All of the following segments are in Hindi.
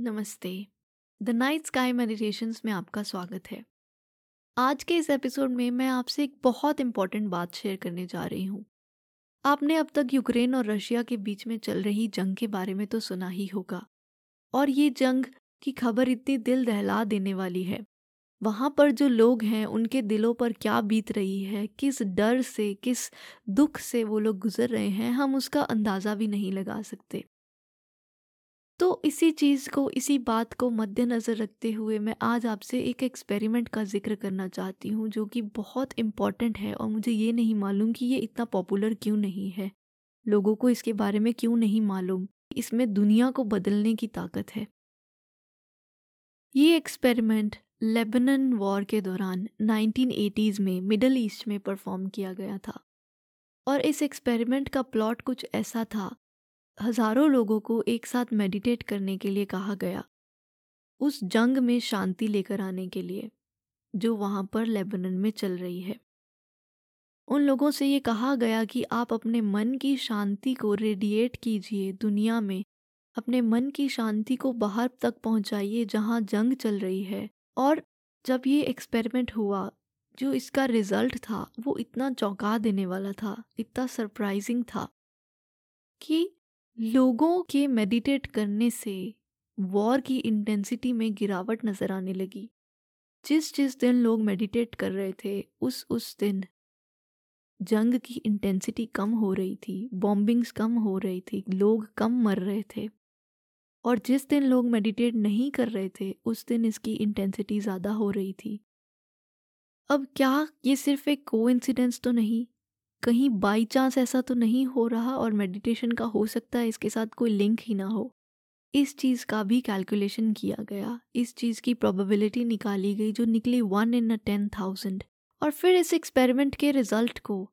नमस्ते। द नाइट स्काई मेडिटेशंस में आपका स्वागत है। आज के इस एपिसोड में मैं आपसे एक बहुत इंपॉर्टेंट बात शेयर करने जा रही हूँ। आपने अब तक यूक्रेन और रशिया के बीच में चल रही जंग के बारे में तो सुना ही होगा। और ये जंग की खबर इतनी दिल दहला देने वाली है। वहाँ पर जो लोग हैं, उनके दिलों पर क्या बीत रही है, किस डर से, किस दुख से वो लोग गुजर रहे हैं, हम उसका अंदाज़ा भी नहीं लगा सकते। तो इसी चीज़ को, इसी बात को मद्देनज़र रखते हुए मैं आज आपसे एक एक्सपेरिमेंट का ज़िक्र करना चाहती हूँ, जो कि बहुत इंपॉर्टेंट है और मुझे ये नहीं मालूम कि ये इतना पॉपुलर क्यों नहीं है। लोगों को इसके बारे में क्यों नहीं मालूम? इसमें दुनिया को बदलने की ताकत है। ये एक्सपेरिमेंट लेबनन वॉर के दौरान 1980s में मिडल ईस्ट में परफॉर्म किया गया था। और इस एक्सपेरिमेंट का प्लॉट कुछ ऐसा था हज़ारों लोगों को एक साथ मेडिटेट करने के लिए कहा गया। उस जंग में शांति लेकर आने के लिए, जो वहाँ पर लेबनन में चल रही है। उन लोगों से ये कहा गया कि आप अपने मन की शांति को रेडिएट कीजिए दुनिया में। अपने मन की शांति को बाहर तक पहुंचाइए जहाँ जंग चल रही है। और जब ये एक्सपेरिमेंट हुआ, जो इसका रिज़ल्ट था, वो इतना चौंका देने वाला था, इतना सरप्राइजिंग था कि लोगों के मेडिटेट करने से वॉर की इंटेंसिटी में गिरावट नज़र आने लगी। जिस जिस दिन लोग मेडिटेट कर रहे थे, उस उस दिन जंग की इंटेंसिटी कम हो रही थी बॉम्बिंग्स कम हो रही थी, लोग कम मर रहे थे। और जिस दिन लोग मेडिटेट नहीं कर रहे थे, उस दिन इसकी इंटेंसिटी ज़्यादा हो रही थी। अब क्या ये सिर्फ़ एक को तो नहीं? कहीं बाई चांस ऐसा तो नहीं हो रहा और मेडिटेशन का हो सकता है इसके साथ कोई लिंक ही ना हो। इस चीज़ का भी कैलकुलेशन किया गया। इस चीज़ की प्रोबेबिलिटी निकाली गई जो निकली one in a ten thousand और फिर इस एक्सपेरिमेंट के रिज़ल्ट को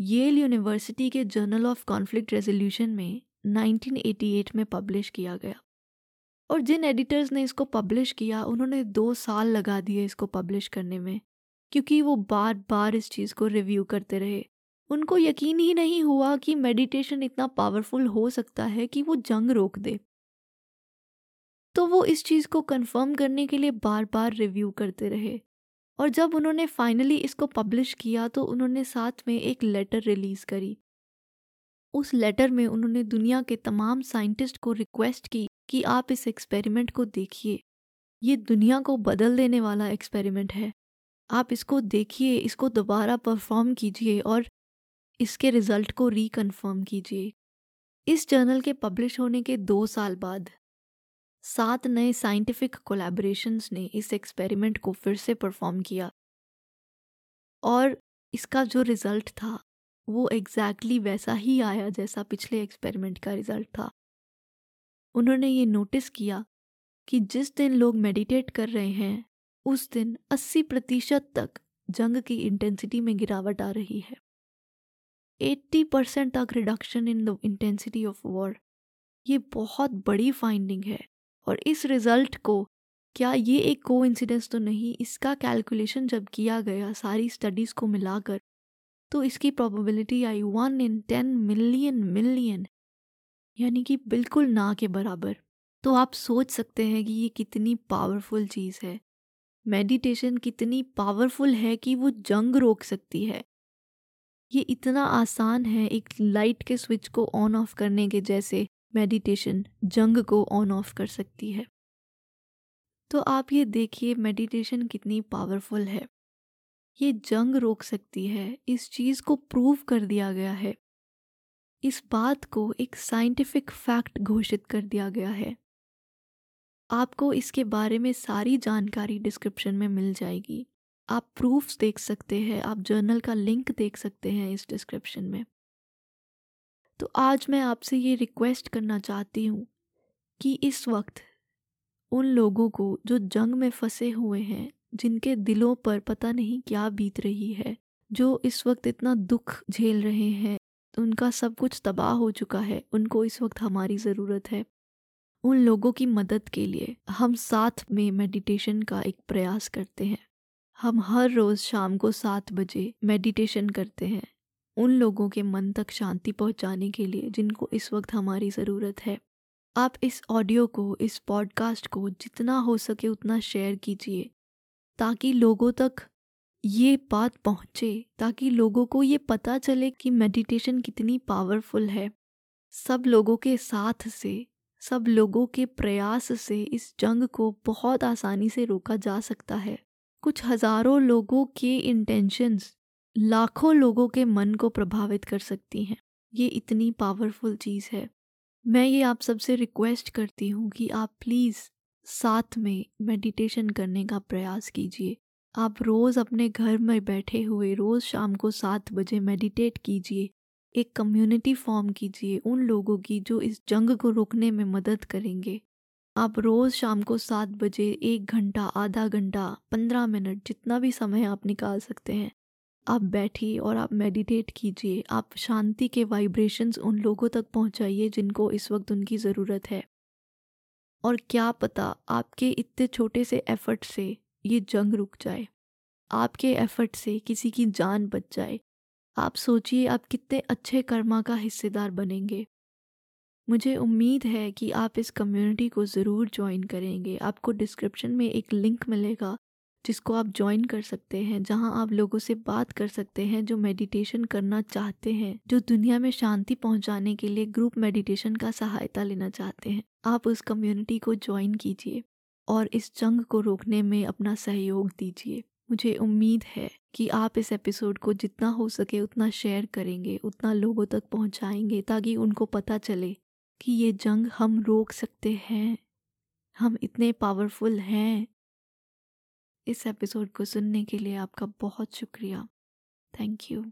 येल यूनिवर्सिटी के जर्नल ऑफ़ कॉन्फ्लिक्ट रेजोल्यूशन में 1988 में पब्लिश किया गया। और जिन एडिटर्स ने इसको पब्लिश किया, उन्होंने दो साल लगा दिए इसको पब्लिश करने में, क्योंकि वो बार बार इस चीज़ को रिव्यू करते रहे। उनको यकीन ही नहीं हुआ कि मेडिटेशन इतना पावरफुल हो सकता है कि वो जंग रोक दे। तो वो इस चीज़ को कंफर्म करने के लिए बार बार रिव्यू करते रहे। और जब उन्होंने फाइनली इसको पब्लिश किया तो उन्होंने साथ में एक लेटर रिलीज़ करी। उस लेटर में उन्होंने दुनिया के तमाम साइंटिस्ट को रिक्वेस्ट की कि आप इस एक्सपेरिमेंट को देखिए। ये दुनिया को बदल देने वाला एक्सपेरिमेंट है। आप इसको देखिए, इसको दोबारा परफॉर्म कीजिए और इसके रिज़ल्ट को रिकन्फर्म कीजिए। इस जर्नल के पब्लिश होने के दो साल बाद, सात नए साइंटिफिक कोलैबोरेशंस ने इस एक्सपेरिमेंट को फिर से परफॉर्म किया। और इसका जो रिज़ल्ट था, वो एग्जैक्टली exactly वैसा ही आया जैसा पिछले एक्सपेरिमेंट का रिज़ल्ट था। उन्होंने ये नोटिस किया कि जिस दिन लोग मेडिटेट कर रहे हैं, उस दिन 80 प्रतिशत तक जंग की इंटेंसिटी में गिरावट आ रही है। 80 परसेंट तक reduction in the intensity of war. ये बहुत बड़ी फाइंडिंग है और इस रिज़ल्ट को, क्या ये एक को तो नहीं, इसका कैलकुलेशन जब किया गया सारी स्टडीज़ को मिलाकर तो इसकी probability I one in ten million million, यानी कि बिल्कुल ना के बराबर। तो आप सोच सकते हैं कि ये कितनी पावरफुल चीज़ है। मेडिटेशन कितनी पावरफुल है कि वो जंग रोक सकती है। ये इतना आसान है एक लाइट के स्विच को ऑन ऑफ़ करने के जैसे मेडिटेशन जंग को ऑन ऑफ़ कर सकती है। तो आप ये देखिए मेडिटेशन कितनी पावरफुल है। ये जंग रोक सकती है, इस चीज़ को प्रूव कर दिया गया है। इस बात को एक साइंटिफिक फैक्ट घोषित कर दिया गया है। आपको इसके बारे में सारी जानकारी डिस्क्रिप्शन में मिल जाएगी। आप प्रूफ्स देख सकते हैं, आप जर्नल का लिंक देख सकते हैं इस डिस्क्रिप्शन में। तो आज मैं आपसे ये रिक्वेस्ट करना चाहती हूँ कि इस वक्त उन लोगों को जो जंग में फंसे हुए हैं, जिनके दिलों पर पता नहीं क्या बीत रही है, जो इस वक्त इतना दुख झेल रहे हैं, उनका सब कुछ तबाह हो चुका है, उनको इस वक्त हमारी ज़रूरत है। उन लोगों की मदद के लिए हम साथ में मेडिटेशन का एक प्रयास करते हैं। हम हर रोज़ शाम को सात बजे मेडिटेशन करते हैं, उन लोगों के मन तक शांति पहुँचाने के लिए जिनको इस वक्त हमारी ज़रूरत है। आप इस ऑडियो को, इस पॉडकास्ट को जितना हो सके उतना शेयर कीजिए, ताकि लोगों तक ये बात पहुँचे, ताकि लोगों को ये पता चले कि मेडिटेशन कितनी पावरफुल है। सब लोगों के साथ से, सब लोगों के प्रयास से इस जंग को बहुत आसानी से रोका जा सकता है। कुछ हज़ारों लोगों के इंटेंशंस लाखों लोगों के मन को प्रभावित कर सकती हैं। ये इतनी पावरफुल चीज़ है। मैं ये आप सबसे रिक्वेस्ट करती हूँ कि आप प्लीज़ साथ में मेडिटेशन करने का प्रयास कीजिए। आप रोज़ अपने घर में बैठे हुए रोज़ शाम को सात बजे मेडिटेट कीजिए। एक कम्युनिटी फॉर्म कीजिए उन लोगों की जो इस जंग को रोकने में मदद करेंगे। आप रोज़ शाम को सात बजे, एक घंटा, आधा घंटा, पंद्रह मिनट जितना भी समय आप निकाल सकते हैं। आप बैठिए और आप मेडिटेट कीजिए। आप शांति के वाइब्रेशंस उन लोगों तक पहुंचाइए जिनको इस वक्त उनकी ज़रूरत है। और क्या पता आपके इतने छोटे से एफर्ट से ये जंग रुक जाए। आपके एफर्ट से किसी की जान बच जाए। आप सोचिए आप कितने अच्छे कर्मा का हिस्सेदार बनेंगे। मुझे उम्मीद है कि आप इस कम्युनिटी को ज़रूर ज्वाइन करेंगे। आपको डिस्क्रिप्शन में एक लिंक मिलेगा, जिसको आप ज्वाइन कर सकते हैं, जहाँ आप लोगों से बात कर सकते हैं, जो मेडिटेशन करना चाहते हैं, जो दुनिया में शांति पहुँचाने के लिए ग्रुप मेडिटेशन का सहायता लेना चाहते हैं। आप उस कम्युनिटी को ज्वाइन कीजिए और इस जंग को रोकने में अपना सहयोग दीजिए। मुझे उम्मीद है कि आप इस एपिसोड को जितना हो सके उतना शेयर करेंगे, उतना लोगों तक पहुंचाएँगे, ताकि उनको पता चले कि ये जंग हम रोक सकते हैं। हम इतने पावरफुल हैं। इस एपिसोड को सुनने के लिए आपका बहुत शुक्रिया। Thank you